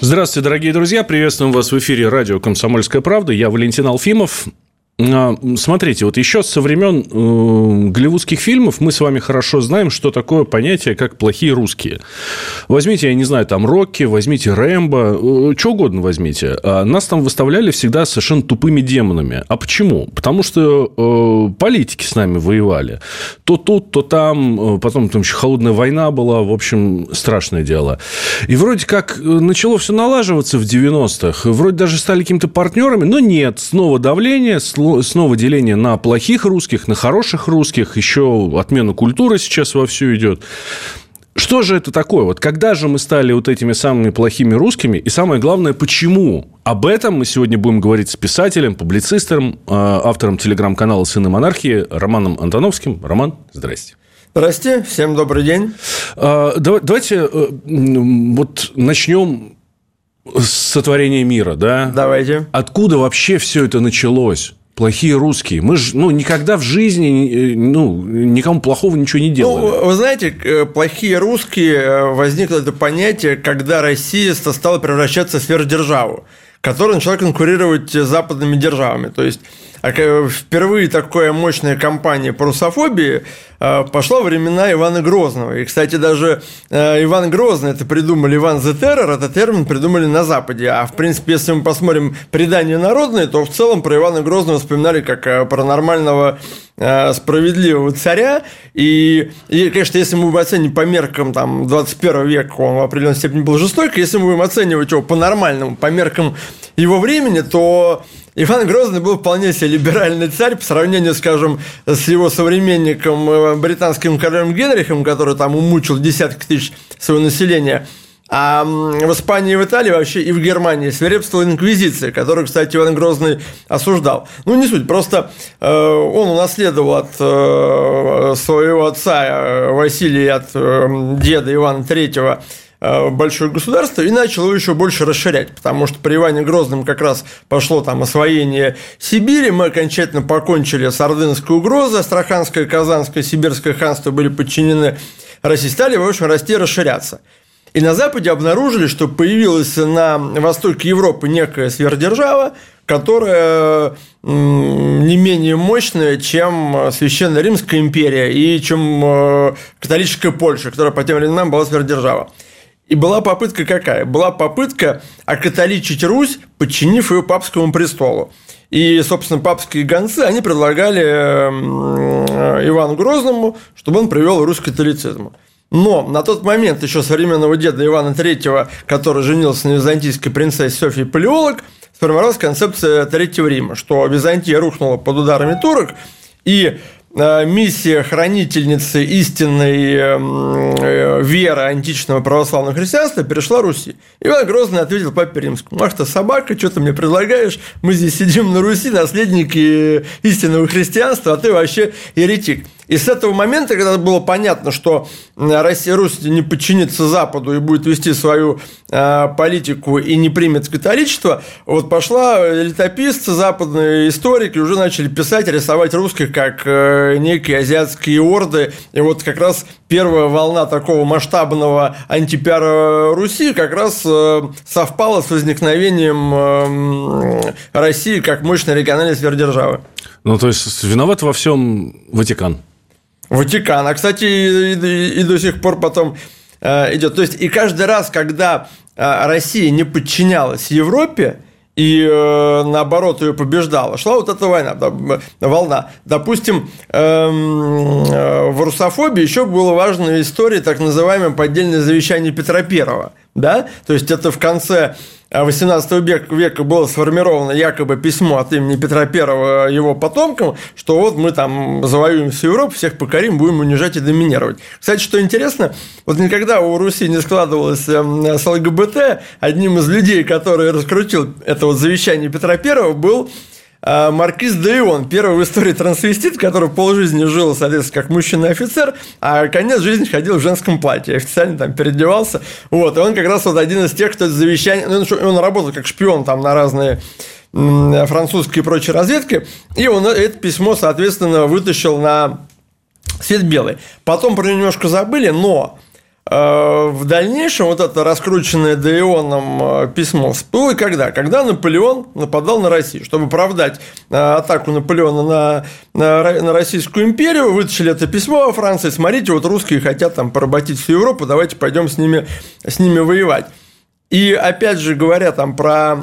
Здравствуйте, дорогие друзья. Приветствуем вас в эфире радио «Комсомольская правда». Я Валентин Алфимов. А, смотрите, вот еще со времен э, голливудских фильмов мы с вами хорошо знаем, что такое понятие, как плохие русские. Возьмите, я не знаю, там Рокки, возьмите Рэмбо, э, что угодно возьмите. А нас там выставляли всегда совершенно тупыми демонами. А почему? Потому что э, политики с нами воевали. То тут, то там, э, потом там еще холодная война была, в общем, страшное дело. И вроде как э, начало все налаживаться в 90-х, вроде даже стали какими-то партнерами, но нет, снова давление, снова деление на плохих русских, на хороших русских, еще отмена культуры сейчас вовсю идет. Что же это такое? Вот когда же мы стали вот этими самыми плохими русскими? И самое главное, почему? Об этом мы сегодня будем говорить с писателем, публицистом, а, автором телеграм-канала «Сыны монархии» Романом Антоновским. Роман, здрасте. Здрасте, всем добрый день. А, давайте э, вот начнем с сотворения мира, да? Давайте. Откуда вообще все это началось? Плохие русские. Мы же ну, никогда в жизни ну, никому плохого ничего не делали. Ну, вы знаете, э, плохие русские э, возникло это понятие, когда Россия стала превращаться в сверхдержаву, которая начала конкурировать с западными державами. То есть впервые такая мощная кампания по русофобии э, пошла времена Ивана Грозного. И, кстати, даже э, Иван Грозный, это придумали Иван the Terror, этот термин придумали на Западе. А, в принципе, если мы посмотрим предания народные, то в целом про Ивана Грозного вспоминали как про нормального справедливого царя. И, и, конечно, если мы будем оценивать по меркам там, 21 века, он в определенной степени был жесток. Если мы будем оценивать его по-нормальному, по меркам его времени, то Иван Грозный был вполне себе либеральный царь по сравнению, скажем, с его современником э, британским королем Генрихом, который там умучил десятки тысяч своего населения. А в Испании и в Италии, вообще и в Германии свирепствовала инквизиция, которую, кстати, Иван Грозный осуждал. Ну, не суть, просто э, он унаследовал от э, своего отца э, Василия, от э, деда Ивана Третьего большое государство и начал его еще больше расширять, потому что при Иване Грозном как раз пошло там освоение Сибири, мы окончательно покончили с ордынской угрозой, Астраханское, Казанское, Сибирское ханство были подчинены России, стали, в общем, расти и расширяться. И на Западе обнаружили, что появилась на востоке Европы некая сверхдержава, которая не менее мощная, чем Священная Римская империя и чем э, католическая Польша, которая по тем временам была сверхдержава. И была попытка какая? Была попытка окатоличить Русь, подчинив ее папскому престолу. И, собственно, папские гонцы, они предлагали Ивану Грозному, чтобы он привел Русь к католицизму. Но на тот момент еще современного деда Ивана III, который женился на византийской принцессе Софии Палеолог, сформировалась концепция Третьего Рима, что Византия рухнула под ударами турок, и Э, миссия хранительницы истинной эм, э, веры античного православного христианства перешла Руси. Иван Грозный ответил папе римскому, ах ты собака, что ты мне предлагаешь, мы здесь сидим на Руси, наследники истинного христианства, а ты вообще еретик. И с этого момента, когда было понятно, что Россия Русь не подчинится Западу и будет вести свою э, политику и не примет католичество, вот пошла летописцы, западные историки уже начали писать, рисовать русских как э, некие азиатские орды. И вот как раз первая волна такого масштабного антипиара Руси как раз э, совпала с возникновением э, России как мощной региональной сверхдержавы. Ну, то есть, виноват во всем Ватикан? Ватикан. А, кстати, и, и, и до сих пор потом э, идет. То есть, и каждый раз, когда э, Россия не подчинялась Европе, и э, наоборот ее побеждала. Шла вот эта война, да, волна. Допустим, эм, э, в русофобии еще была важная история, так называемое поддельное завещание Петра Первого. Да, то есть это в конце 18 века, века было сформировано якобы письмо от имени Петра I его потомкам, что вот мы там завоюем всю Европу, всех покорим, будем унижать и доминировать. Кстати, что интересно, вот никогда у Руси не складывалось эм, с ЛГБТ, одним из людей, который раскрутил это вот завещание Петра I, был а, Маркиз Деион, первый в истории трансвестит, который полжизни жил, соответственно, как мужчина-офицер, а конец жизни ходил в женском платье, официально там переодевался. Вот, и он как раз вот один из тех, кто завещание... Ну, он работал как шпион там на разные французские и прочие разведки, и он это письмо, соответственно, вытащил на свет белый. Потом про него немножко забыли, но Э, в дальнейшем вот это раскрученное Деионом э, письмо всплыло когда? Когда Наполеон нападал на Россию. Чтобы оправдать э, атаку Наполеона на, на, на Российскую империю, вытащили это письмо во Франции. Смотрите, вот русские хотят там поработить всю Европу, давайте пойдем с ними, с ними воевать. И опять же, говоря там про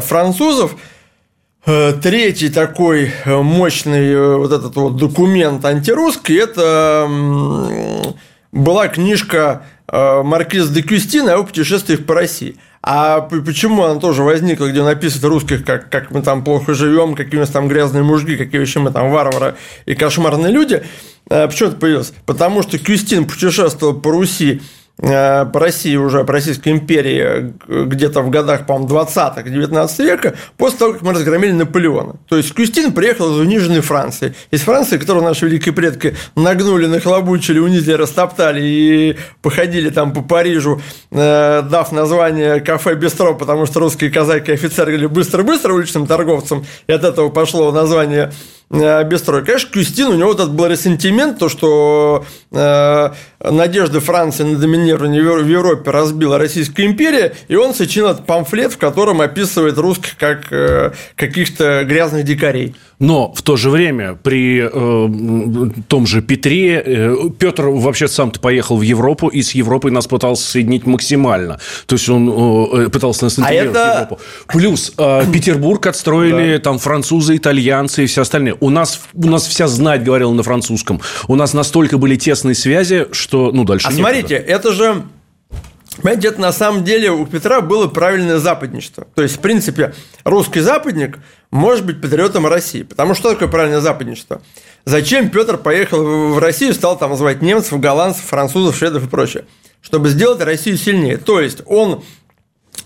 французов, Третий такой мощный вот этот вот документ антирусский – это была книжка э, Маркиз де Кюстина о путешествиях по России. А почему она тоже возникла, где написано русских, как, как мы там плохо живем, какие у нас там грязные мужики, какие вообще мы там варвары и кошмарные люди? Э, почему это появилось? Потому что Кюстин путешествовал по Руси по России уже, по Российской империи где-то в годах, по-моему, 20-х, 19 века, после того, как мы разгромили Наполеона. То есть Кюстин приехал из униженной Франции. Из Франции, которую наши великие предки нагнули, нахлобучили, унизили, растоптали и походили там по Парижу, э, дав название кафе «Бистро», потому что русские казаки и офицеры говорили «быстро-быстро» уличным торговцам, и от этого пошло название Э, Бестрой. Конечно, Кюстин, у него этот был ресентимент, то, что э, надежды Франции на доминирование в Европе разбила Российская империя, и он сочинил памфлет, в котором описывает русских как э, каких-то грязных дикарей. Но в то же время при э, том же Петре э, Петр вообще сам-то поехал в Европу и с Европой нас пытался соединить максимально. То есть он э, пытался нас интегрировать а это... в Европу. Плюс э, Петербург отстроили да. там французы, итальянцы и все остальные. У нас, у нас вся знать говорила на французском. У нас настолько были тесные связи, что ну дальше. А некуда. смотрите, это же Понимаете, это на самом деле у Петра было правильное западничество. То есть, в принципе, русский западник может быть патриотом России. Потому что такое правильное западничество? Зачем Петр поехал в Россию, стал там называть немцев, голландцев, французов, шведов и прочее? Чтобы сделать Россию сильнее. То есть, он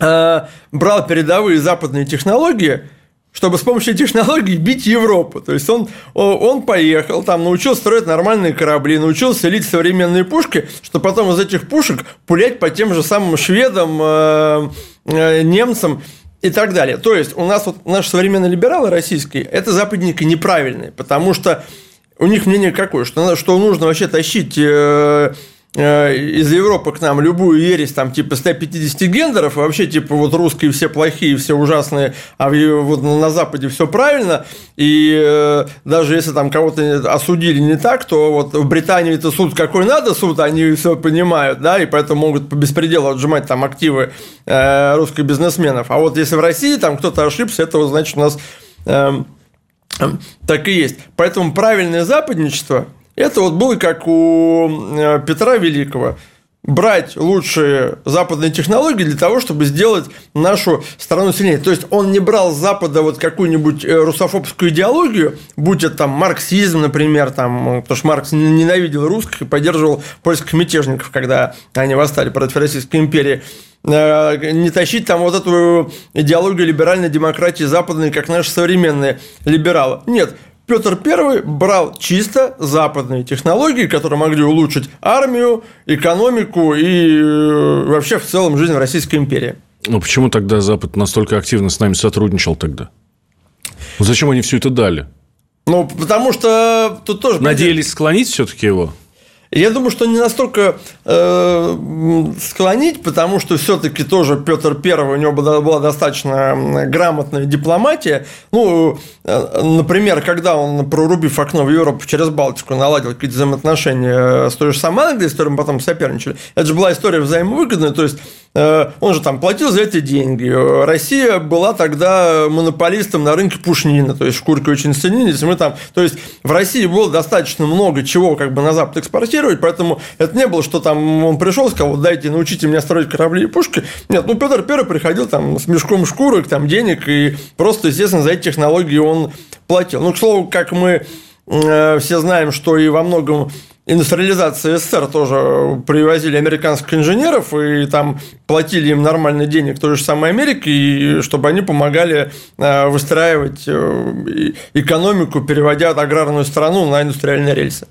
э, брал передовые западные технологии – чтобы с помощью технологий бить Европу. То есть он, он поехал, там научился строить нормальные корабли, научился лить современные пушки, чтобы потом из этих пушек пулять по тем же самым шведам, э, э, немцам и так далее. То есть у нас вот наши современные либералы российские, это западники неправильные, потому что у них мнение какое, что, что нужно вообще тащить э, из Европы к нам любую ересь, там, типа 150 гендеров, вообще, типа, вот русские все плохие, все ужасные, а вот на Западе все правильно, и э, даже если там кого-то осудили не так, то вот в Британии это суд какой надо суд, они все понимают, да, и поэтому могут по беспределу отжимать там активы э, русских бизнесменов. А вот если в России там кто-то ошибся, это значит у нас э, так и есть. Поэтому правильное западничество – это вот было как у э, Петра Великого брать лучшие западные технологии для того, чтобы сделать нашу страну сильнее. То есть он не брал с Запада вот какую-нибудь э, русофобскую идеологию, будь это там марксизм, например, там, потому что Маркс ненавидел русских и поддерживал польских мятежников, когда они восстали против Российской империи э, не тащить там вот эту идеологию либеральной демократии западной, как наши современные либералы. Нет, Петр I брал чисто западные технологии, которые могли улучшить армию, экономику и э, вообще в целом жизнь Российской империи. Ну почему тогда Запад настолько активно с нами сотрудничал тогда? Зачем они все это дали? Ну, потому что тут тоже... Надеялись склонить все-таки его? Я думаю, что не настолько э, склонить, потому что все-таки тоже Петр I, у него была достаточно грамотная дипломатия. Ну, э, например, когда он, прорубив окно в Европу через Балтику, наладил какие-то взаимоотношения с той же самой Англией, с которой мы потом соперничали, это же была история взаимовыгодная, то есть э, он же там платил за это деньги. Россия была тогда монополистом на рынке пушнина, то есть шкурки очень ценились. Мы там, то есть в России было достаточно много чего как бы на Запад экспортировать, поэтому это не было, что там он пришел, сказал, дайте, научите меня строить корабли и пушки. Нет, ну Петр Первый приходил там с мешком шкурок, там денег, и просто, естественно, за эти технологии он платил. Ну, к слову, как мы э, все знаем, что и во многом индустриализации СССР тоже привозили американских инженеров и там платили им нормальный денег той же самой Америки, и чтобы они помогали э, выстраивать э, экономику, переводя аграрную страну на индустриальные рельсы.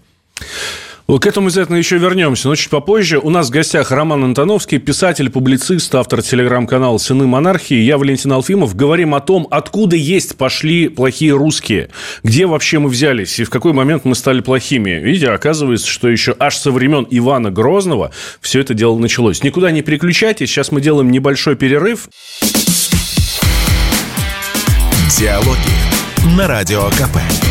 К этому обязательно еще вернемся, но чуть попозже. У нас в гостях Роман Антоновский, писатель, публицист, автор телеграм-канала «Сыны монархии». Я Валентин Алфимов. Говорим о том, откуда есть пошли плохие русские. Где вообще мы взялись и в какой момент мы стали плохими. Видите, оказывается, что еще аж со времен Ивана Грозного все это дело началось. Никуда не переключайтесь. Сейчас мы делаем небольшой перерыв. Диалоги на Радио КП.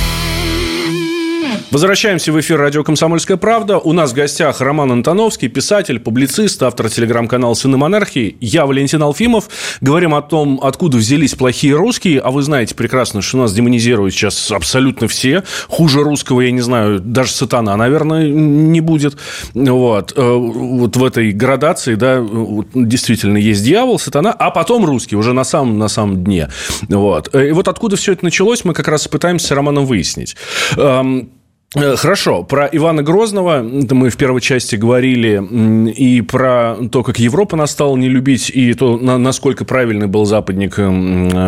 Возвращаемся в эфир радио «Комсомольская правда». У нас в гостях Роман Антоновский, писатель, публицист, автор телеграм-канала «Сыны монархии». Я Валентин Алфимов. Говорим о том, откуда взялись плохие русские. А вы знаете прекрасно, что нас демонизируют сейчас абсолютно все. Хуже русского, я не знаю, даже сатана, наверное, не будет. Вот, э, вот в этой градации, да, действительно есть дьявол, сатана, а потом русский, уже на самом, на самом дне. Вот. Э, и вот откуда все это началось, мы как раз пытаемся с Романом выяснить. Э, хорошо, про Ивана Грозного мы в первой части говорили и про то, как Европа нас стала не любить, и то, насколько правильный был западник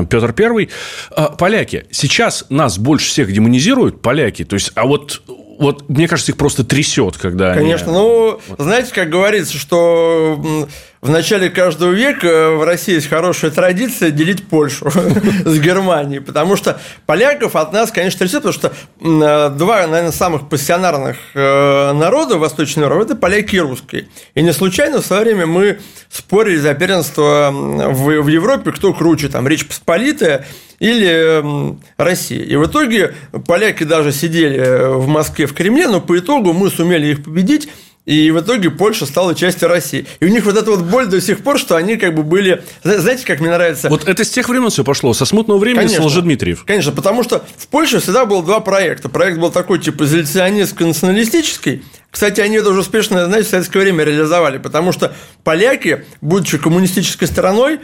Петр Первый. А, поляки. Сейчас нас больше всех демонизируют, поляки. То есть, а вот вот мне кажется, их просто трясет, когда Конечно, они... ну, знаете, как говорится, что в начале каждого века в России есть хорошая традиция делить Польшу с Германией, потому что поляков от нас, конечно, трясет, потому что два, наверное, самых пассионарных э, народа Восточной Европы – это поляки и русские. И не случайно в свое время мы спорили за первенство в, в Европе, кто круче, там, Речь Посполитая или Россия. И в итоге поляки даже сидели в Москве в Кремле, но по итогу мы сумели их победить, и в итоге Польша стала частью России. И у них вот эта вот боль до сих пор, что они как бы были... Знаете, как мне нравится... Вот это с тех времен все пошло, со смутного времени конечно, с Лжедмитриев. Конечно, потому что в Польше всегда было два проекта. Проект был такой, типа, изоляционистско-националистический. Кстати, они это уже успешно, знаете, в советское время реализовали, потому что поляки, будучи коммунистической страной,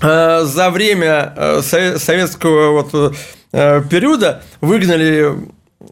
э, за время э, советского вот э, периода выгнали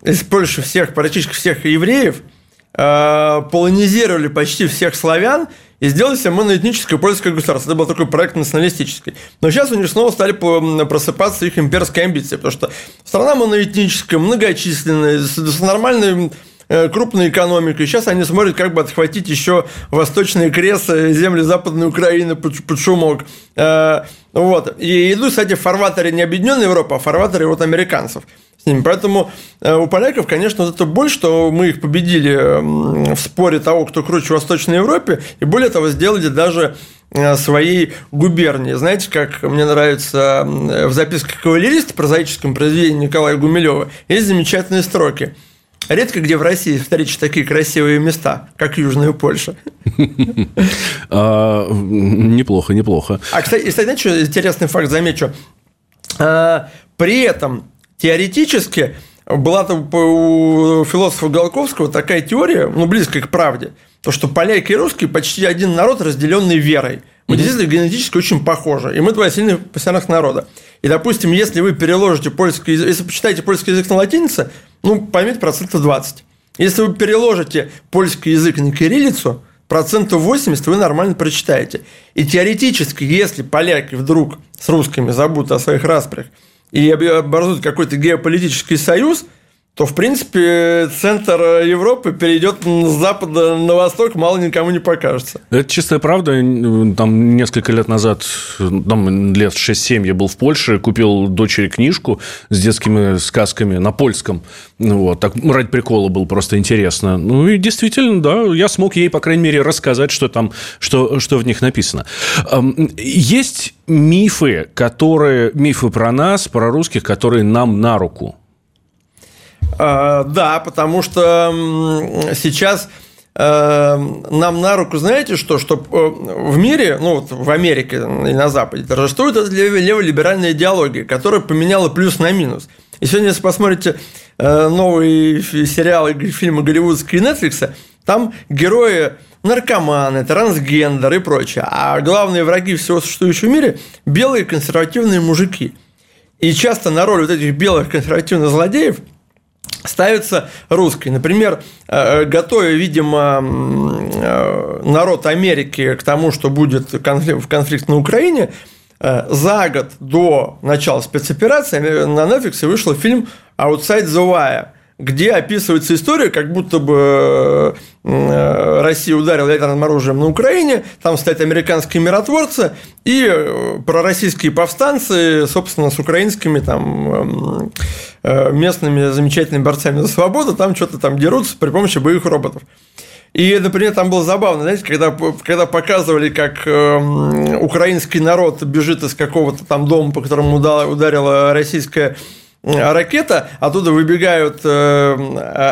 из Польши всех, практически всех евреев – Э, полонизировали почти всех славян и сделали себе моноэтническое польское государство. Это был такой проект националистический. Но сейчас у них снова стали просыпаться их имперские амбиции, потому что страна моноэтническая, многочисленная, с нормальной крупной экономикой. Сейчас они смотрят, как бы отхватить еще восточные кресы, земли Западной Украины под, под шумок. Э, вот. И идут, кстати, в фарватере не объединенной Европы, а в фарватере вот американцев с ними. Поэтому э, у поляков, конечно, вот это боль, что мы их победили в споре того, кто круче в Восточной Европе, и более того, сделали даже э, своей губернии. Знаете, как мне нравится в записках кавалериста, прозаическом произведении Николая Гумилева, есть замечательные строки. Редко где в России встретишь такие красивые места, как Южная Польша. А, неплохо, неплохо. А, кстати, знаете, что интересный факт замечу? А, при этом теоретически была там у философа Голковского такая теория, ну, близкая к правде, то, что поляки и русские почти один народ, разделенный верой. Мы mm-hmm. действительно генетически очень похожи. И мы два сильных пассионарных народа. И, допустим, если вы переложите польский язык, если почитаете польский язык на латинице, ну, поймете процентов 20. Если вы переложите польский язык на кириллицу, процентов 80 вы нормально прочитаете. И теоретически, если поляки вдруг с русскими забудут о своих распрях и образуют какой-то геополитический союз, то, в принципе, центр Европы перейдет с запада на восток, мало никому не покажется. Это чистая правда. Там несколько лет назад, там лет 6-7 я был в Польше, купил дочери книжку с детскими сказками на польском. Вот, так ради прикола было просто интересно. Ну, и действительно, да, я смог ей, по крайней мере, рассказать, что там, что, что в них написано. Есть мифы, которые, мифы про нас, про русских, которые нам на руку. А, да, потому что сейчас э, нам на руку, знаете что, что э, в мире, ну вот в Америке и на Западе торжествует эта леволиберальная идеология, которая поменяла плюс на минус. И сегодня, если посмотрите э, новые сериалы, фильмы голливудские Netflix, там герои наркоманы, трансгендеры и прочее. А главные враги всего существующего в мире – белые консервативные мужики. И часто на роль вот этих белых консервативных злодеев ставится русский. Например, э, готовя, видимо, э, народ Америки к тому, что будет конфликт, на Украине, э, за год до начала спецоперации на Netflix вышел фильм «Outside the Wire», где описывается история, как будто бы э, Россия ударила ядерным оружием на Украине, там стоят американские миротворцы и э, пророссийские повстанцы, собственно, с украинскими там э, местными замечательными борцами за свободу, там что-то там дерутся при помощи боевых роботов. И, например, там было забавно, знаете, когда, когда показывали, как э, украинский народ бежит из какого-то там дома, по которому ударила российская ракета, оттуда выбегают э,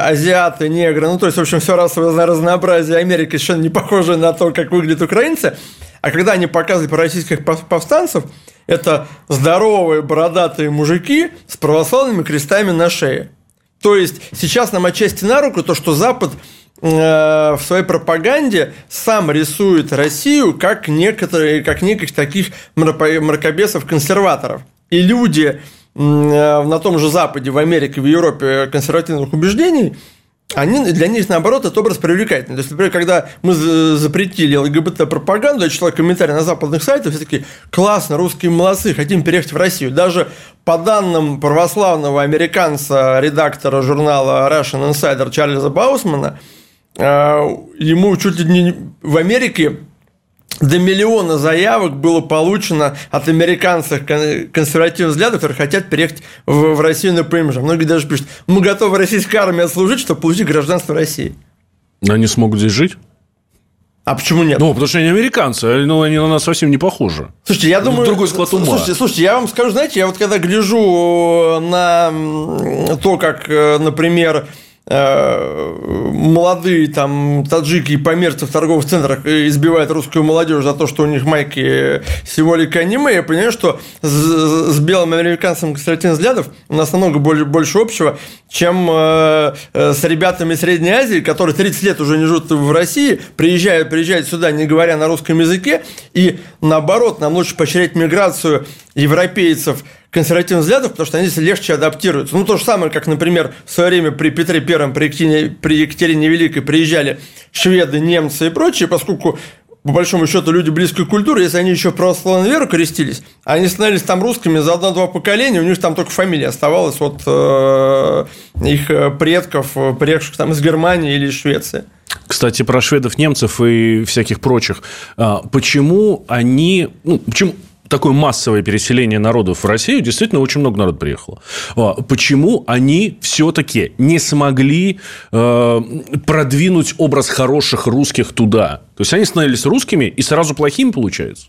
азиаты, негры, ну, то есть, в общем, все разнообразие Америки совершенно не похоже на то, как выглядят украинцы. А когда они показывали про российских повстанцев, это здоровые бородатые мужики с православными крестами на шее. То есть сейчас нам отчасти на руку то, что Запад э, в своей пропаганде сам рисует Россию как некоторые, как неких таких мракобесов-консерваторов. И люди, Э, на том же Западе, в Америке, в Европе консервативных убеждений, они, для них, наоборот, этот образ привлекательный. То есть, например, когда мы запретили ЛГБТ-пропаганду, я читал комментарии на западных сайтах, все такие, классно, русские молодцы, хотим переехать в Россию. Даже по данным православного американца, редактора журнала Russian Insider Чарльза Баусмана, э, ему чуть ли не в Америке до миллиона заявок было получено от американцев консервативных взглядов, которые хотят переехать в, в Россию на ПМЖ. Многие даже пишут, мы готовы российской армии отслужить, чтобы получить гражданство России. Но они смогут здесь жить? А почему нет? Ну, потому что они американцы, а, ну, они на нас совсем не похожи. Слушайте, я думаю... Другой склад ума. Слушайте, слушайте, я вам скажу, знаете, я вот когда гляжу на то, как, э, например, Э, молодые там таджики и померцы в торговых центрах избивают русскую молодежь за то, что у них майки символика аниме, я понимаю, что с, с белым американцем консервативных взглядов у нас намного больше, больше общего, чем э, э, с ребятами Средней Азии, которые 30 лет уже не живут в России, приезжают, приезжают сюда, не говоря на русском языке, и наоборот, нам лучше поощрять миграцию европейцев консервативных взглядов, потому что они здесь легче адаптируются. Ну, то же самое, как, например, в свое время при Петре Первом, при Екатерине, при Екатерине Великой приезжали шведы, немцы и прочие, поскольку по большому счету, люди близкой культуры, если они еще православную веру крестились, они становились там русскими за одно-два поколения, у них там только фамилия оставалась от э, их предков, приехавших там из Германии или из Швеции. Кстати, про шведов, немцев и всяких прочих. А, почему они... Ну, почему такое массовое переселение народов в Россию, действительно очень много народу приехало. А, почему они все-таки не смогли э, продвинуть образ хороших русских туда? То есть они становились русскими и сразу плохими получается?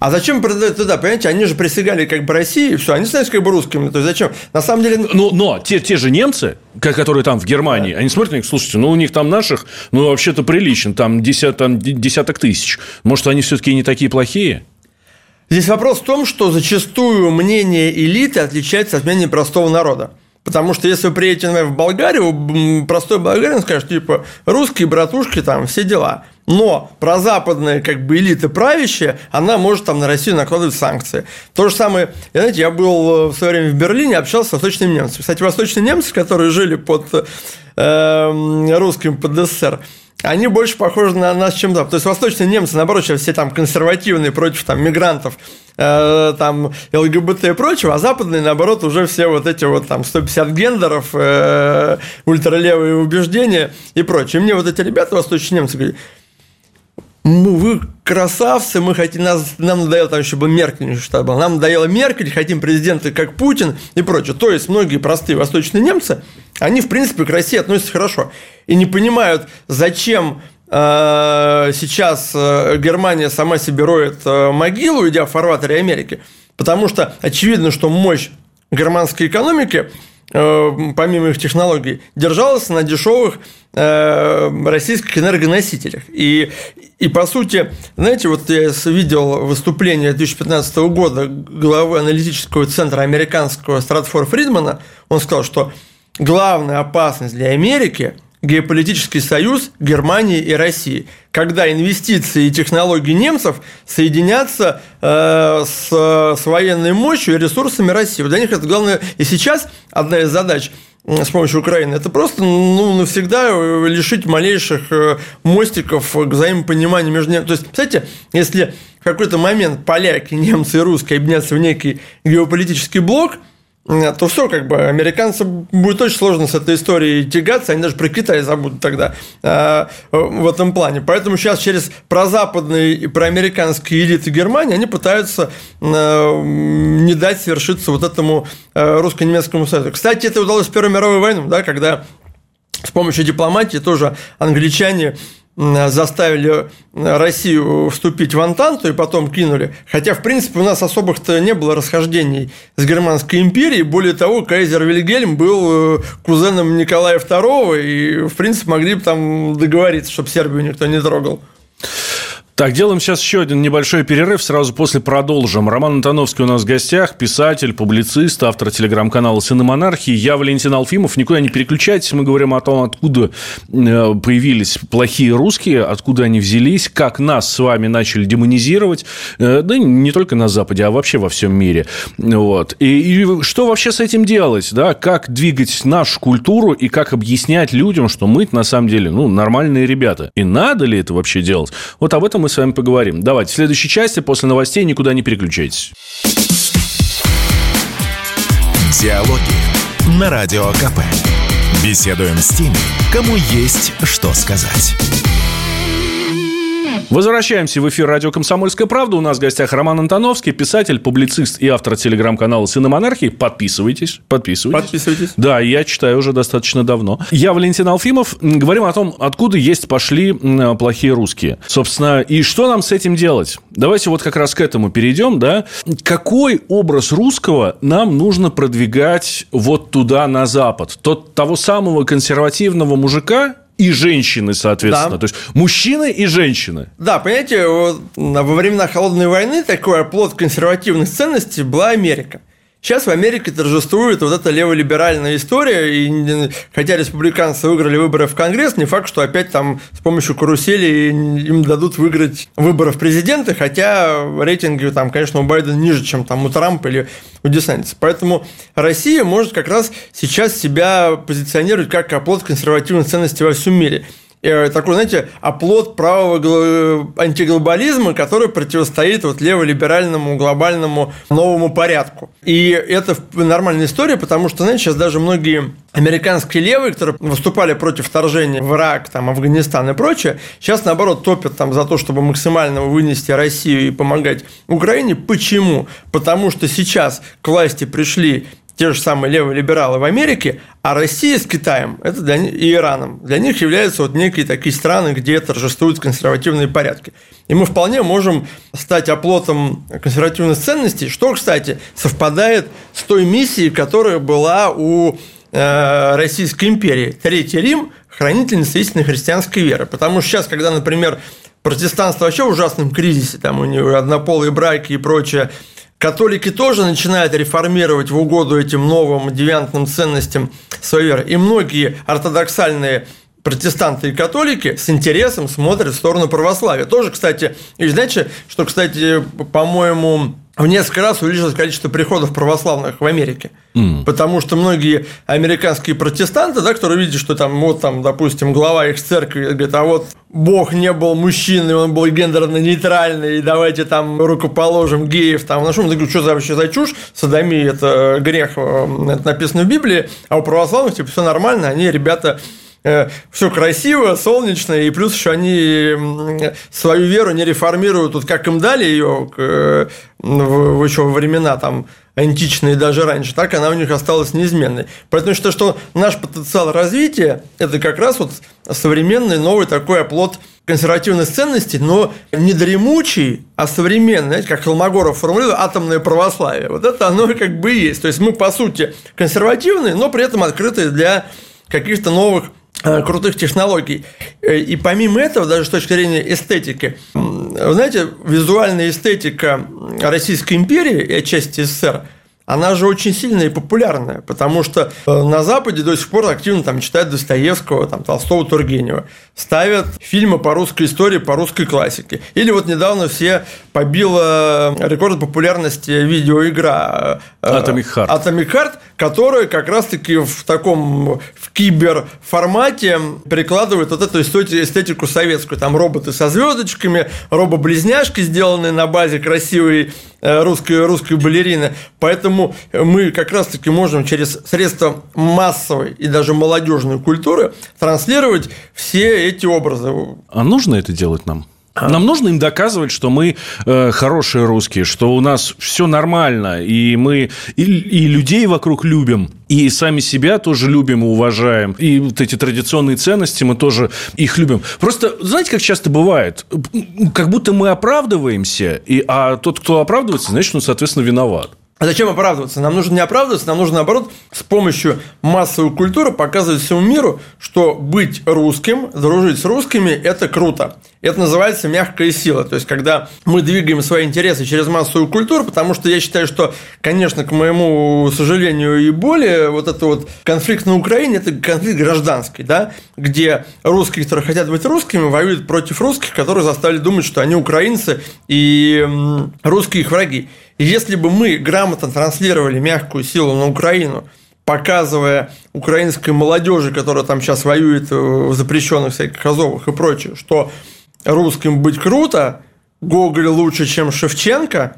А зачем продать туда? Понимаете, они же присягали как бы России, и все, они становятся как бы русскими. То есть зачем? На самом деле... Но, но те, те же немцы, которые там в Германии, да. они смотрят на них, слушайте, ну у них там наших, ну вообще-то прилично, там, десят, там десяток тысяч. Может, они все-таки не такие плохие? Здесь вопрос в том, что зачастую мнение элиты отличается от мнения простого народа. Потому что если вы приедете, например, в Болгарию, простой болгарин скажет, типа, русские братушки, там, все дела. Но про западные как бы элиты правящая, она может там на Россию накладывать санкции. То же самое, знаете, я был в свое время в Берлине, общался с восточными немцами. Кстати, восточные немцы, которые жили под э, русским под СССР, они больше похожи на нас, чем там. То есть восточные немцы, наоборот, сейчас все там консервативные против там мигрантов, э, там ЛГБТ и прочего, а западные, наоборот, уже все вот эти вот там 150 гендеров, э, ультралевые убеждения и прочее. И мне вот эти ребята, восточные немцы, говорят, ну, вы красавцы, мы хотим, нас, нам надоело там еще бы Меркель, что было, нам надоело Меркель, хотим президента как Путин и прочее. То есть, многие простые восточные немцы, они, в принципе, к России относятся хорошо и не понимают, зачем э, сейчас э, Германия сама себе роет э, могилу, идя в фарватере Америки, потому что очевидно, что мощь германской экономики помимо их технологий, держалась на дешевых российских энергоносителях. И, и по сути, знаете, вот я видел выступление 2015 года главы аналитического центра американского Стратфора Фридмана. Он сказал, что главная опасность для Америки – геополитический союз Германии и России, когда инвестиции и технологии немцев соединятся э, с, с военной мощью и ресурсами России. Для них это главное. И сейчас одна из задач с помощью Украины, это просто ну, навсегда лишить малейших э, мостиков взаимопонимания между ними. То есть, кстати, если в какой-то момент поляки, немцы и русские объединятся в некий геополитический блок – то все, как бы, американцам будет очень сложно с этой историей тягаться, они даже про Китай забудут тогда э, в этом плане. Поэтому сейчас через прозападные и проамериканские элиты Германии они пытаются э, не дать свершиться вот этому э, русско-немецкому союзу. Кстати, это удалось в Первую мировую войну, да, когда с помощью дипломатии тоже англичане заставили Россию вступить в Антанту и потом кинули. Хотя, в принципе, у нас особых-то не было расхождений с Германской империей. Более того, кайзер Вильгельм был э, кузеном Николая II, и, в принципе, могли бы там договориться, чтобы Сербию никто не трогал. Так, делаем сейчас еще один небольшой перерыв, сразу после продолжим. Роман Антоновский у нас в гостях, писатель, публицист, автор телеграм-канала «Сыны монархии». Я Валентин Алфимов. Никуда не переключайтесь, мы говорим о том, откуда э, появились плохие русские, откуда они взялись, как нас с вами начали демонизировать, э, да не только на Западе, а вообще во всем мире. Вот. И, и что вообще с этим делать, да, как двигать нашу культуру и как объяснять людям, что мы на самом деле, ну, нормальные ребята. И надо ли это вообще делать? Вот об этом мы с вами поговорим. Давайте, в следующей части, после новостей, никуда не переключайтесь. Диалоги на Радио КП. Беседуем с теми, кому есть что сказать. Возвращаемся в эфир радио «Комсомольская правда». У нас в гостях Роман Антоновский, писатель, публицист и автор телеграм-канала «Сыны монархии». Подписывайтесь, подписывайтесь. Подписывайтесь. Да, я читаю уже достаточно давно. Я Валентин Алфимов. Говорим о том, откуда есть пошли плохие русские. Собственно, и что нам с этим делать? Давайте вот как раз к этому перейдем, да. Какой образ русского нам нужно продвигать вот туда, на Запад? Тот того самого консервативного мужика, и женщины, соответственно. Да. То есть мужчины и женщины. Да, понимаете, во времена Холодной войны такой оплот консервативных ценностей была Америка. Сейчас в Америке торжествует вот эта леволиберальная история, и хотя республиканцы выиграли выборы в Конгресс, не факт, что опять там с помощью карусели им дадут выиграть выборы в президенты, хотя рейтинги там, конечно, у Байдена ниже, чем там у Трампа или у Десантиса. Поэтому Россия может как раз сейчас себя позиционировать как оплот консервативных ценностей во всем мире. Э, такой, знаете, оплот правого антиглобализма, который противостоит вот леволиберальному глобальному новому порядку. И это нормальная история, потому что, знаете, сейчас даже многие американские левые, которые выступали против вторжения в Ирак, там, Афганистан и прочее, сейчас, наоборот, топят там за то, чтобы максимально вынести Россию и помогать Украине. Почему? Потому что сейчас к власти пришли те же самые левые либералы в Америке, а Россия с Китаем это для, и Ираном для них являются вот некие такие страны, где торжествуют консервативные порядки. И мы вполне можем стать оплотом консервативных ценностей, что, кстати, совпадает с той миссией, которая была у э, Российской империи. Третий Рим – хранительница истинной христианской веры. Потому что сейчас, когда, например, протестанство вообще в ужасном кризисе, там у него однополые браки и прочее, Католики тоже начинают реформировать в угоду этим новым девиантным ценностям своей веры. И многие ортодоксальные протестанты и католики с интересом смотрят в сторону православия. Тоже, кстати, и знаете, что, кстати, по-моему, в несколько раз увеличилось количество приходов православных в Америке. Mm. Потому что многие американские протестанты, да, которые видят, что там, вот там, допустим, глава их церкви говорит, а вот Бог не был мужчиной, он был гендерно-нейтральный, и давайте там рукоположим геев, там, на что, я говорю, что за вообще за чушь, садомия – это грех, э, это написано в Библии, а у православных, типа, все нормально, они, ребята, все красиво, солнечно, и плюс еще они свою веру не реформируют, вот как им дали ее э, в, еще времена там античные даже раньше, так она у них осталась неизменной. Поэтому считаю, что наш потенциал развития – это как раз вот современный новый такой оплот консервативных ценностей, но не дремучий, а современный, знаете, как Холмогоров формулирует, атомное православие. Вот это оно как бы и есть. То есть мы, по сути, консервативные, но при этом открытые для каких-то новых э, крутых технологий. Э, и помимо этого, даже с точки зрения эстетики, знаете, визуальная эстетика Российской империи и отчасти СССР – она же очень сильная и популярная, потому что э, на Западе до сих пор активно там читают Достоевского, там, Толстого, Тургенева, ставят фильмы по русской истории, по русской классике. Или вот недавно все побила рекорд популярности видеоигра э, Atomic Heart. Atomic Heart, которая как раз-таки в таком в киберформате прикладывает вот эту эстетику советскую. Там роботы со звездочками, робо-близняшки, сделанные на базе красивой Э, русской, русской балерины. Поэтому мы как раз-таки можем через средства массовой и даже молодежной культуры транслировать все эти образы. А нужно это делать нам? Нам нужно им доказывать, что мы э, хорошие русские, что у нас все нормально, и мы и, и людей вокруг любим, и сами себя тоже любим и уважаем, и вот эти традиционные ценности мы тоже их любим. Просто, знаете, как часто бывает, как будто мы оправдываемся, и, а тот, кто оправдывается, значит, он, соответственно, виноват. А зачем оправдываться? Нам нужно не оправдываться, нам нужно, наоборот, с помощью массовой культуры показывать всему миру, что быть русским, дружить с русскими – это круто. Это называется мягкая сила. То есть, когда мы двигаем свои интересы через массовую культуру, потому что я считаю, что, конечно, к моему сожалению и более, вот это вот конфликт на Украине – это конфликт гражданский, да, где русские, которые хотят быть русскими, воюют против русских, которые заставили думать, что они украинцы и русские их враги. И если бы мы грамотно транслировали мягкую силу на Украину, показывая украинской молодежи, которая там сейчас воюет в запрещенных всяких Азовах и прочее, что русским быть круто, Гоголь лучше, чем Шевченко,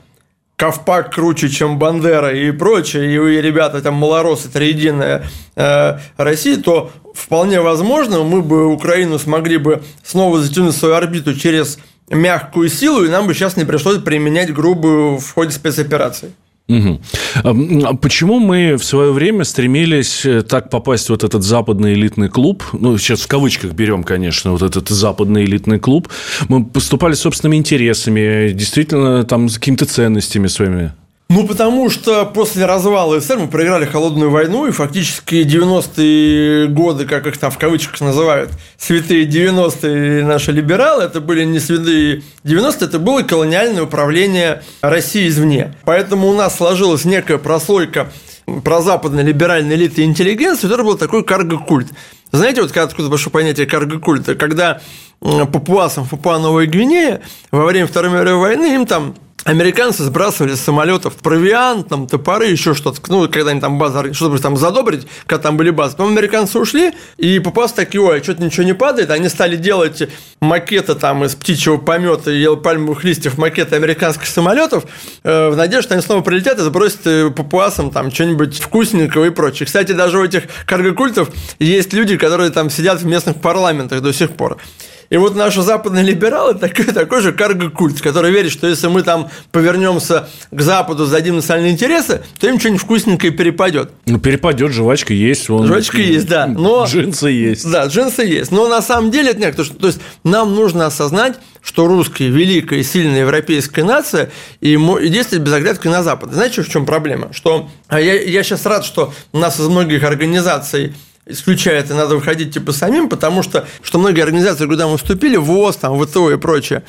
Ковпак круче, чем Бандера и прочее, и ребята там малоросы, триединая э, Россия, то вполне возможно мы бы Украину смогли бы снова затянуть в свою орбиту через мягкую силу, и нам бы сейчас не пришлось применять грубую в ходе спецоперации. Угу. Почему мы в свое время стремились э, так попасть в вот этот западный элитный клуб? Ну, сейчас в кавычках берем, конечно, вот этот западный элитный клуб. Мы поступали собственными интересами, действительно, там, с какими-то ценностями своими. Ну, потому что после развала СССР мы проиграли холодную войну, и фактически 90-е годы, как их там в кавычках называют, святые 90-е наши либералы, это были не святые 90-е, это было колониальное управление России извне. Поэтому у нас сложилась некая прослойка прозападной либеральной элиты интеллигенции, который был такой карго-культ. Знаете, вот откуда пошло понятие карго-культа? Когда папуасам Папуа Новой Гвинея во время Второй мировой войны им там Американцы сбрасывали с самолетов провиант, там, топоры, еще что-то. Ну, когда они там базы, чтобы там задобрить, когда там были базы. Потом американцы ушли, и попался такие, ой, что-то ничего не падает. Они стали делать макеты там из птичьего помета и пальмовых листьев, макеты американских самолетов, э, в надежде, что они снова прилетят и сбросят э, папуасам там что-нибудь вкусненького и прочее. Кстати, даже у этих каргокультов есть люди, которые там сидят в местных парламентах до сих пор. И вот наши западные либералы такой, такой же карго-культ, который верит, что если мы там повернемся к Западу, зададим национальные интересы, то им что-нибудь вкусненькое перепадет. Ну, перепадет, жвачка есть. Вон, жвачка есть, да. Но, джинсы есть. Да, джинсы есть. Но на самом деле это нет. То, то есть нам нужно осознать, что русские великая и сильная европейская нация и, и действовать без оглядки на Запад. Знаете, в чем проблема? Что а я, я сейчас рад, что у нас из многих организаций исключает, и надо выходить типа самим, потому что, что многие организации, куда мы вступили, ВОЗ, там, ВТО и прочее,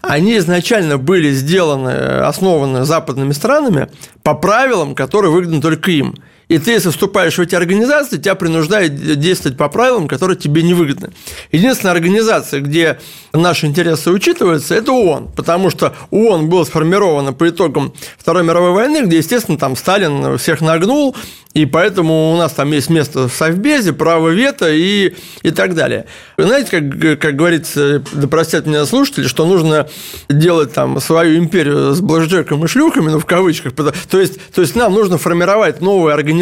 они изначально были сделаны, основаны западными странами по правилам, которые выгодны только им. И ты, если вступаешь в эти организации, тебя принуждают действовать по правилам, которые тебе невыгодны. Единственная организация, где наши интересы учитываются, это ООН, потому что ООН был сформирован по итогам Второй мировой войны, где, естественно, там Сталин всех нагнул, и поэтому у нас там есть место в Совбезе, право вето и, и так далее. Вы знаете, как, как говорится, да простят меня слушатели, что нужно делать там свою империю с блэкджеком и шлюхами, ну, в кавычках. То есть, то есть нам нужно формировать новые организации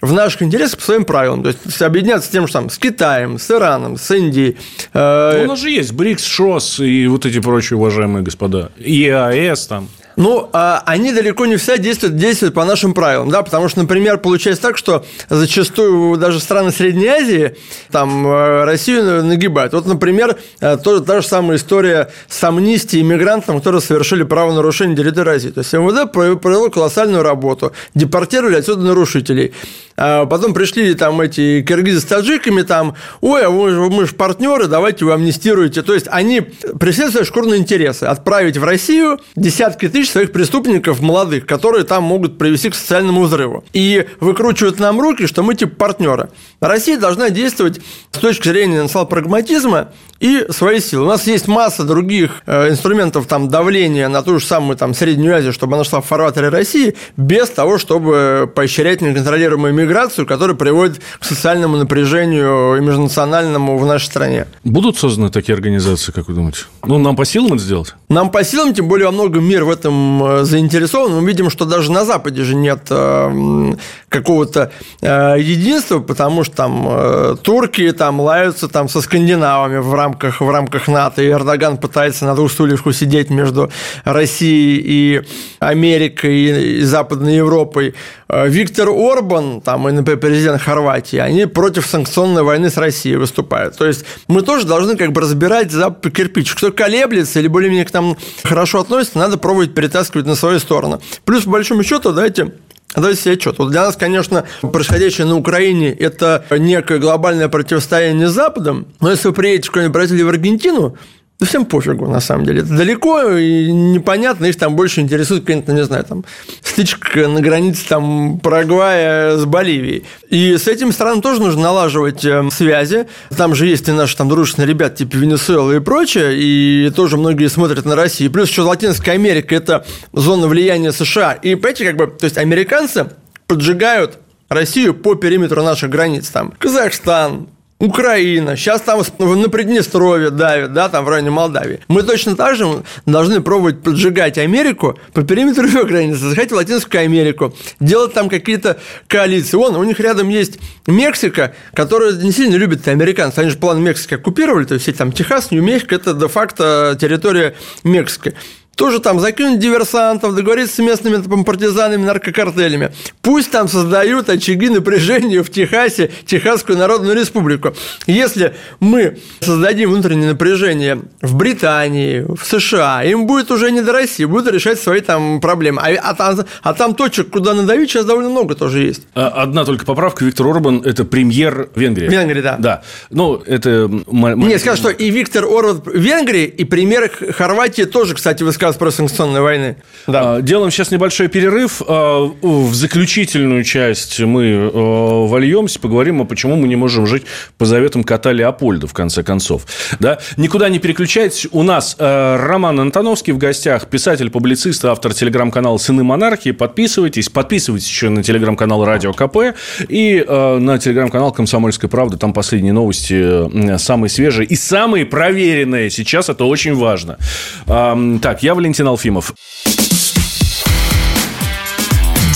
в наших интересах по своим правилам. То есть объединяться с тем, что там с Китаем, с Ираном, с Индией. Э... Ну, у нас же есть БРИКС, ШОС и вот эти прочие уважаемые господа. ИАС там. Ну, а они далеко не все действуют, действуют по нашим правилам, да, потому что, например, получается так, что зачастую даже страны Средней Азии там э, Россию нагибают. Вот, например, э, тоже та же самая история с амнистией иммигрантам, которые совершили правонарушение территории России. То есть МВД провело колоссальную работу, депортировали отсюда нарушителей. А потом пришли там эти киргизы с таджиками, там, ой, а мы, мы же партнеры, давайте вы амнистируете. То есть они преследуют шкурные интересы. Отправить в Россию десятки тысяч своих преступников молодых, которые там могут привести к социальному взрыву. И выкручивают нам руки, что мы типа партнеры. Россия должна действовать с точки зрения национал-прагматизма и свои силы. У нас есть масса других э, инструментов там, давления на ту же самую там, Среднюю Азию, чтобы она шла в фарватере России, без того, чтобы поощрять неконтролируемую миграцию, которая приводит к социальному напряжению и межнациональному в нашей стране. Будут созданы такие организации, как вы думаете? Ну, нам по силам это сделать? Нам по силам, тем более во многом мир в этом э, заинтересован. Мы видим, что даже на Западе же нет э, какого-то единства, потому что там турки там лаются там со скандинавами в рамках в рамках НАТО, и Эрдоган пытается на двух стульях усидеть между Россией и Америкой, и Западной Европой. Э, Виктор Орбан, там, и, например, президент Хорватии, они против санкционной войны с Россией выступают. То есть мы тоже должны как бы разбирать за кирпич. Кто колеблется или более-менее к нам хорошо относится, надо пробовать перетаскивать на свою сторону. Плюс, по большому счету, давайте Давайте себе отчет. Вот для нас, конечно, происходящее на Украине – это некое глобальное противостояние с Западом, но если вы приедете в Бразилии в Аргентину, да всем пофигу, на самом деле. Это далеко и непонятно, их там больше интересует какая-то, не знаю, там, стычка на границе там Парагвая с Боливией. И с этим странам тоже нужно налаживать э, связи. Там же есть и наши там дружественные ребята типа Венесуэлы и прочее, и тоже многие смотрят на Россию. Плюс еще Латинская Америка – это зона влияния США. И, понимаете, как бы, то есть американцы поджигают Россию по периметру наших границ. Там Казахстан, Украина, сейчас там на Приднестровье давят, да, там в районе Молдавии. Мы точно так же должны пробовать поджигать Америку по периметру ее границы, заходить в Латинскую Америку, делать там какие-то коалиции. Вон, у них рядом есть Мексика, которая не сильно любит американцев. Они же план Мексики оккупировали, то есть там Техас, Нью-Мексико – это де-факто территория Мексики тоже там закинуть диверсантов, договориться с местными там, партизанами, наркокартелями. Пусть там создают очаги напряжения в Техасе, Техасскую Народную Республику. Если мы создадим внутреннее напряжение в Британии, в США, им будет уже не до России, будут решать свои там проблемы. А, а, а, а там точек, куда надавить, сейчас довольно много тоже есть. А, одна только поправка. Виктор Орбан – это премьер Венгрии. Венгрии, да. Да. Ну, это... Нет, скажу, что и Виктор Орбан Венгрии, и премьер Хорватии тоже, кстати, высказывал рассказ про санкционной войны. Да. А, делаем сейчас небольшой перерыв. А, в заключительную часть мы а, вольемся, поговорим, о почему мы не можем жить по заветам кота Леопольда, в конце концов. Да? Никуда не переключайтесь. У нас Роман Антоновский в гостях, писатель-публицист, автор телеграм-канала «Сыны монархии». Подписывайтесь. Подписывайтесь еще на телеграм-канал «Радио КП» и на телеграм-канал «Комсомольская правда». Там последние новости самые свежие и самые проверенные. Сейчас это очень важно. Так, я Валентин Алфимов.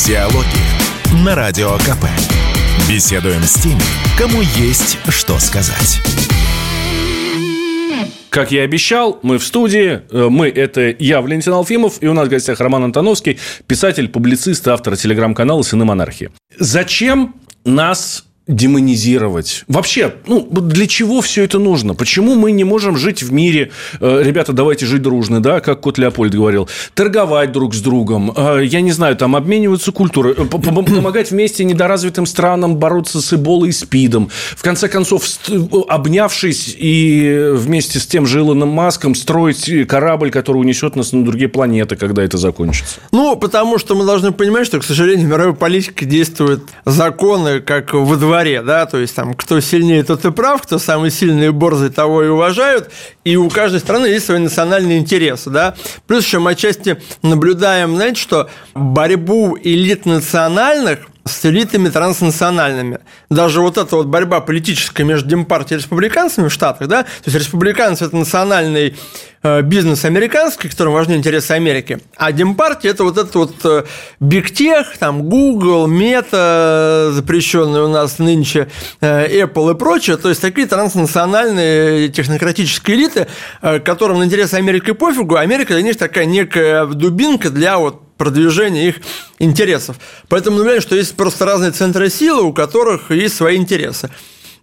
Диалоги на Радио КП. Беседуем с теми, кому есть что сказать. Как я и обещал, мы в студии. Э, мы – это я, Валентин Алфимов, и у нас в гостях Роман Антоновский, писатель, публицист, автор телеграм-канала «Сыны монархии». Зачем нас демонизировать. Вообще, ну, для чего все это нужно? Почему мы не можем жить в мире, э, ребята, давайте жить дружно, да, как кот Леопольд говорил, торговать друг с другом, э, я не знаю, там, обмениваться культурой, э, помогать вместе недоразвитым странам бороться с эболой и спидом. В конце концов, обнявшись и вместе с тем же Илоном Маском строить корабль, который унесет нас на другие планеты, когда это закончится. Ну, потому что мы должны понимать, что, к сожалению, мировой политика действует законы, как во дворе дворе, да, то есть там кто сильнее, тот и прав, кто самый сильный и борзый, того и уважают, и у каждой страны есть свои национальные интересы, да. Плюс еще мы отчасти наблюдаем, знаете, что борьбу элит национальных с элитами транснациональными. Даже вот эта вот борьба политическая между Демпартией и республиканцами в Штатах, да, то есть республиканцы – это национальный э, бизнес американский, которым важны интересы Америки, а Демпартия – это вот этот вот э, Big Tech, там Google, Meta, запрещенные у нас нынче Apple и прочее, то есть такие транснациональные технократические элиты, которым на интересы Америки пофигу, Америка для них такая некая дубинка для вот продвижения их интересов. Поэтому наблюдаем, что есть просто разные центры силы, у которых есть свои интересы.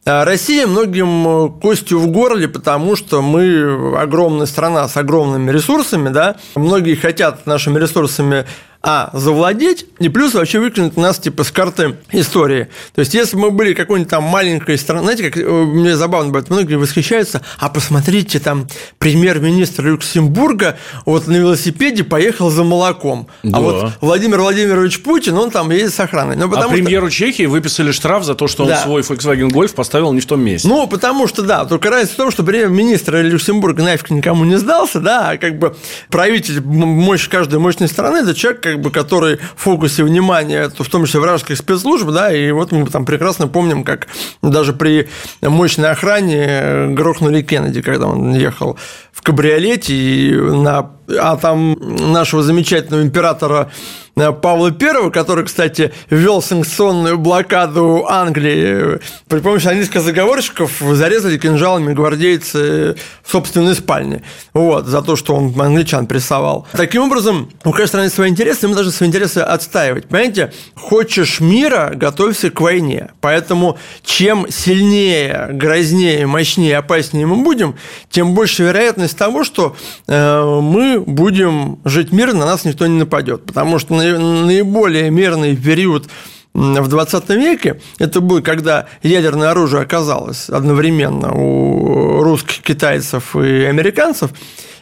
А Россия многим костью в горле, потому что мы огромная страна с огромными ресурсами, да, многие хотят нашими ресурсами а, завладеть, и плюс вообще выкинуть нас, типа, с карты истории. То есть, если мы были какой-нибудь там маленькой страной, знаете, как э, мне забавно бывает, многие восхищаются, а посмотрите, там, премьер-министр Люксембурга вот на велосипеде поехал за молоком. А да. А вот Владимир Владимирович Путин, он там едет с охраной. Но а премьеру что... Чехии выписали штраф за то, что он да. свой Volkswagen Golf поставил не в том месте. Ну, потому что, да, только разница в том, что премьер-министр Люксембурга нафиг никому не сдался, да, а как бы правитель мощь каждой мощной страны, это человек, как бы, который в фокусе внимания, в том числе вражеских спецслужб, да, и вот мы там прекрасно помним, как даже при мощной охране грохнули Кеннеди, когда он ехал в кабриолете, и на, а там нашего замечательного императора Э, Павла I, который, кстати, ввел санкционную блокаду Англии. При помощи английских заговорщиков зарезали кинжалами гвардейцы в собственной спальне. Вот, за то, что он англичан прессовал. Таким образом, у каждой страны свои интересы, и мы должны свои интересы отстаивать. Понимаете, хочешь мира, готовься к войне. Поэтому чем сильнее, грознее, мощнее, опаснее мы будем, тем больше вероятность того, что э, мы будем жить мирно, на нас никто не нападет. Потому что наиболее мирный период в 20 веке, это был, когда ядерное оружие оказалось одновременно у русских, китайцев и американцев,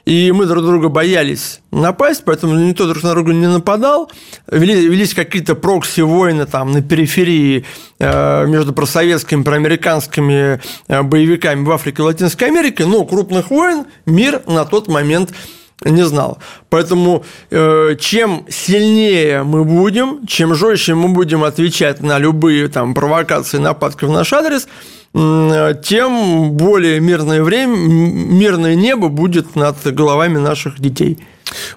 и мы друг друга боялись напасть, поэтому никто друг на друга не нападал. Вели, велись какие-то прокси-войны там на периферии э, между просоветскими, проамериканскими э, боевиками в Африке и Латинской Америке, но крупных войн мир на тот момент не знал. Поэтому э, чем сильнее мы будем, чем жестче мы будем отвечать на любые там провокации, нападки в наш адрес, тем более мирное время, мирное небо будет над головами наших детей.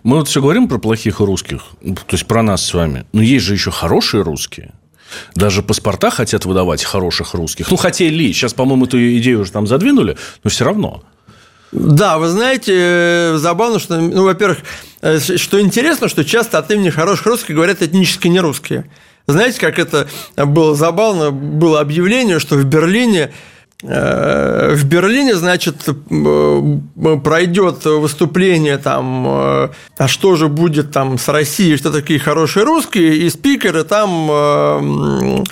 Мы вот все говорим про плохих русских, то есть про нас с вами, но есть же еще хорошие русские. Даже паспорта хотят выдавать хороших русских. Ну, хотели. Сейчас, по-моему, эту идею уже там задвинули, но все равно. Да, вы знаете, э, забавно, что, ну, во-первых, э, что интересно, что часто от имени хороших русских говорят этнически не русские. Знаете, как это было забавно, было объявление, что в Берлине э, в Берлине, значит, пройдет выступление там, а что же будет там с Россией, что такие хорошие русские, и спикеры там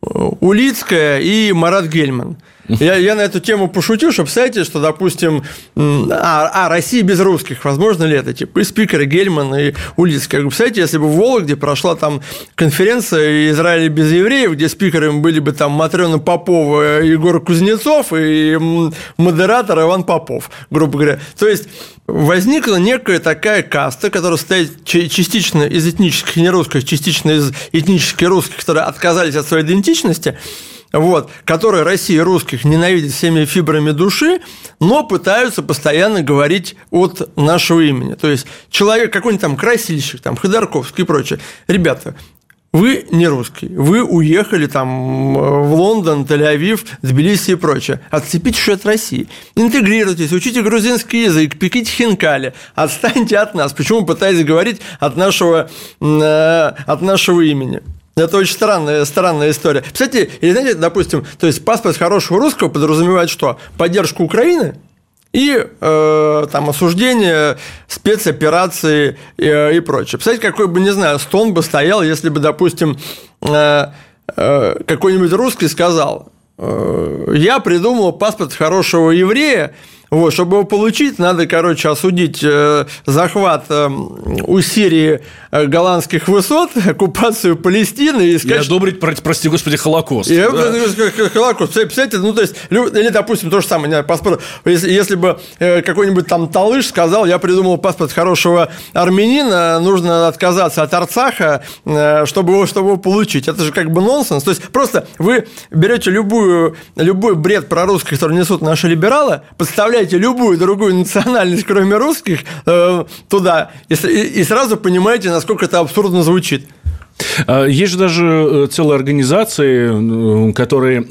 Улицкая и Марат Гельман. Я, я на эту тему пошутил, чтобы, представляете, что, допустим, а, а, Россия без русских, возможно ли это? Типа и спикеры Гельман, и Улицкая. Представляете, если бы в Вологде прошла там конференция Израиля без евреев, где спикерами были бы там Матрена Попова, Егор Кузнецов и модератор Иван Попов, грубо говоря. То есть возникла некая такая каста, которая состоит частично из этнических нерусских, частично из этнических русских, которые отказались от своей идентичности, вот, которые Россия русских ненавидит всеми фибрами души, но пытаются постоянно говорить от нашего имени. То есть человек какой-нибудь там красильщик, там Ходорковский и прочее. Ребята, вы не русский, вы уехали там в Лондон, Тель-Авив, Тбилиси и прочее. Отцепитесь от России. Интегрируйтесь, учите грузинский язык, пеките хинкали, отстаньте от нас. Почему пытаетесь говорить от нашего, э, от нашего имени? Это очень странная, странная история. Кстати, или знаете, допустим, то есть паспорт хорошего русского подразумевает что? Поддержку Украины и э, там осуждение спецоперации и, э, и прочее. Представляете, какой бы, не знаю, стон бы стоял, если бы, допустим, э, э, какой-нибудь русский сказал, э, я придумал паспорт хорошего еврея, Вот, чтобы его получить, надо, короче, осудить э, захват э, у Сирии э, голландских высот, оккупацию Палестины и сказать... И одобрить, прости господи, Холокост. И, да? Холокост. Представляете, ну, то есть, или, допустим, то же самое, не, паспорт, если, если бы какой-нибудь там Талыш сказал, я придумал паспорт хорошего армянина, нужно отказаться от Арцаха, чтобы его, чтобы его получить. Это же как бы нонсенс. То есть, просто вы берете любую, любой бред про русских, который несут наши либералы, подставляете добавляете любую другую национальность, кроме русских, э, туда, и, и сразу понимаете, насколько это абсурдно звучит. А, есть же даже э, целые организации, э, которые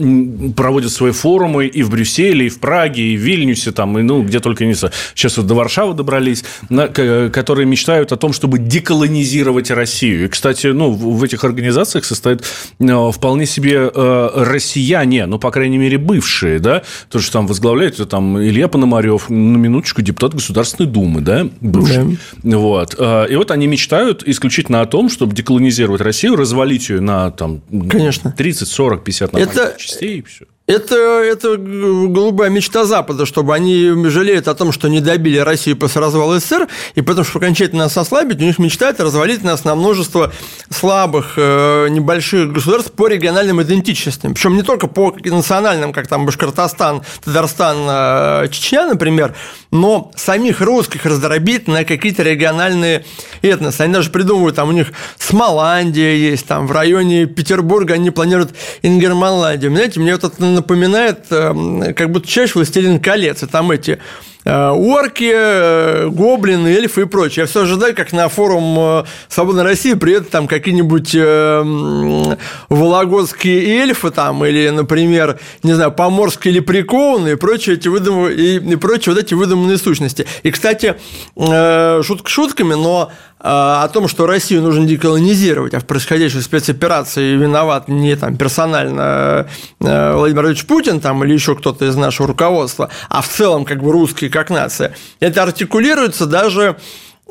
проводят свои форумы и в Брюсселе, и в Праге, и в Вильнюсе, там, и, ну, где только не Сейчас вот до Варшавы добрались, которые мечтают о том, чтобы деколонизировать Россию. И, кстати, ну, в этих организациях состоят э, вполне себе россияне, ну, по крайней мере, бывшие, да, то, что там возглавляет там Илья Пономарев, на минуточку, депутат Государственной Думы, да, бывший. Да. Вот. И вот они мечтают исключительно о том, чтобы деколонизировать Россию, развалить ее на там, Конечно. 30, 40, 50 на это, частей и все. Это, это голубая мечта Запада, чтобы они жалеют о том, что не добили Россию после развала СССР, и потому что окончательно нас ослабить, у них мечта это развалить нас на множество слабых, э, небольших государств по региональным идентичностям. Причем не только по национальным, как там Башкортостан, Татарстан, э, Чечня, например, но самих русских раздробить на какие-то региональные этносы. Они даже придумывают, там у них Смоландия есть, там в районе Петербурга они планируют Ингерманландию. Знаете, мне вот это напоминает эм, как будто чаще «Властелин колец», и там эти э, орки, э, гоблины, эльфы и прочее. Я все ожидаю, как на форум э, «Свободной России» приедут там какие-нибудь вологодские эльфы там, или, например, не знаю, поморские лепреконы и прочие эти выдум... и прочие вот эти выдуманные сущности. И, кстати, шутка шутками, но о том, что Россию нужно деколонизировать, а в происходящей спецоперации виноват не там персонально э, Владимир Владимирович Путин там, или еще кто-то из нашего руководства, а в целом как бы русские как нация. Это артикулируется даже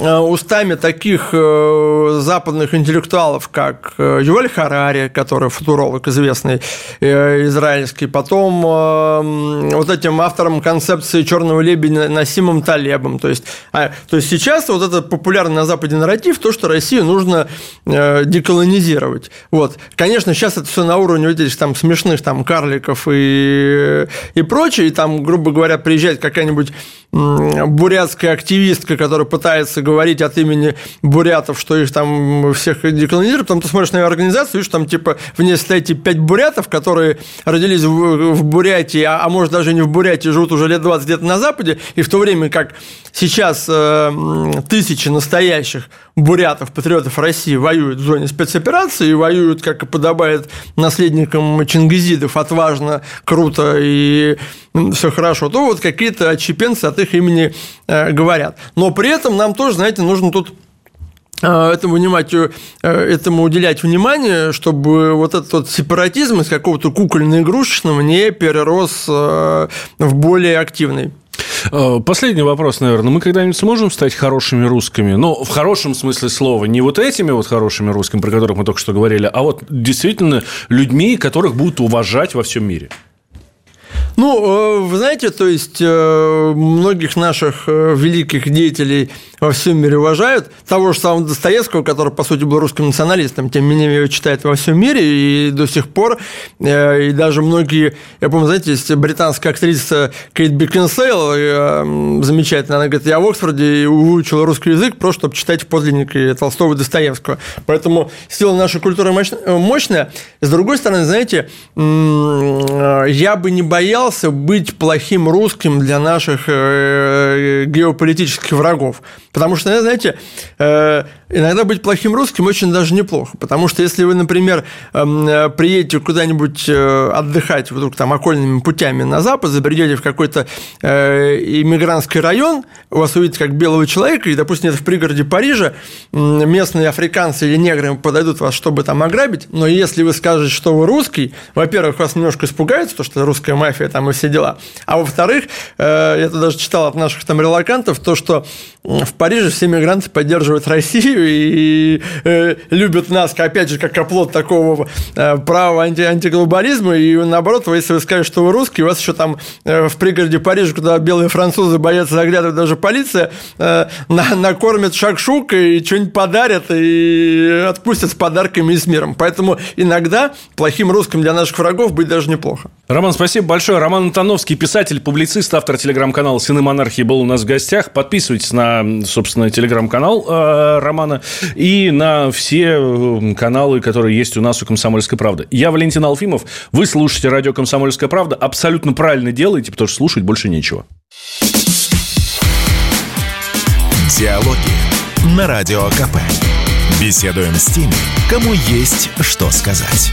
устами таких э, западных интеллектуалов, как э, Юваль Харари, который футуролог известный израильский, потом вот этим автором концепции черного лебедя Насимом Талебом. То есть, а, то есть сейчас вот этот популярный на Западе нарратив, то, что Россию нужно деколонизировать. Вот. Конечно, сейчас это все на уровне вот этих там смешных там карликов и, и прочее, и там, грубо говоря, приезжает какая-нибудь бурятская активистка, которая пытается говорить от имени бурятов, что их там всех деколонизируют, потом ты смотришь на ее организацию, видишь, там типа в ней стоите пять бурятов, которые родились в, в Бурятии, а, а может даже не в Бурятии, живут уже лет 20 где-то на Западе, и в то время как сейчас э, тысячи настоящих бурятов, патриотов России воюют в зоне спецоперации и воюют, как и подобает наследникам Чингизидов, отважно, круто и все хорошо, то вот какие-то отщепенцы от их имени э, говорят. Но при этом нам тоже, знаете, нужно тут э, этому, внимать, э, этому уделять внимание, чтобы вот этот вот сепаратизм из какого-то кукольно-игрушечного не перерос в более активный. Последний вопрос, наверное. Мы когда-нибудь сможем стать хорошими русскими? Ну, в хорошем смысле слова. Не вот этими вот хорошими русскими, про которых мы только что говорили, а вот действительно людьми, которых будут уважать во всем мире. Ну, вы знаете, то есть многих наших великих деятелей во всем мире уважают. Того же самого Достоевского, который, по сути, был русским националистом, тем не менее его читают во всем мире, и до сих пор, э, и даже многие, я помню, знаете, есть британская актриса Кейт Бекинсейл, э, замечательная, она говорит, я в Оксфорде выучила русский язык просто, чтобы читать подлинники Толстого и Достоевского. Поэтому сила нашей культуры мощная. С другой стороны, знаете, я бы не боялся быть плохим русским для наших э, геополитических врагов. Потому что, знаете, э, иногда быть плохим русским очень даже неплохо. Потому что если вы, например, эм, э, приедете куда-нибудь э, отдыхать вдруг там окольными путями на запад, забредете в какой-то иммигрантский район, у вас увидят как белого человека, и, допустим, это в пригороде Парижа, местные африканцы или негры подойдут вас, чтобы там ограбить, но если вы скажете, что вы русский, во-первых, вас немножко испугается, то, что русская мафия там и все дела. А во-вторых, э, я тут даже читал от наших там релакантов, то, что в Париже все мигранты поддерживают Россию и э, любят нас, опять же, как оплот такого э, права анти антиглобализма. И наоборот, если вы скажете, что вы русский, у вас еще там в пригороде Парижа, куда белые французы боятся заглядывать, даже полиция, на накормят шакшук и что-нибудь подарят, и отпустят с подарками и с миром. Поэтому иногда плохим русским для наших врагов быть даже неплохо. Роман, спасибо большое. Роман Антоновский, писатель, публицист, автор телеграм-канала «Сыны монархии» был у нас в гостях. Подписывайтесь на собственно, телеграм-канал э, Романа и на все э, каналы, которые есть у нас у «Комсомольской правды». Я Валентин Алфимов. Вы слушаете радио «Комсомольская правда». Абсолютно правильно делаете, потому что слушать больше нечего. Диалоги на Радио КП. Беседуем с теми, кому есть что сказать.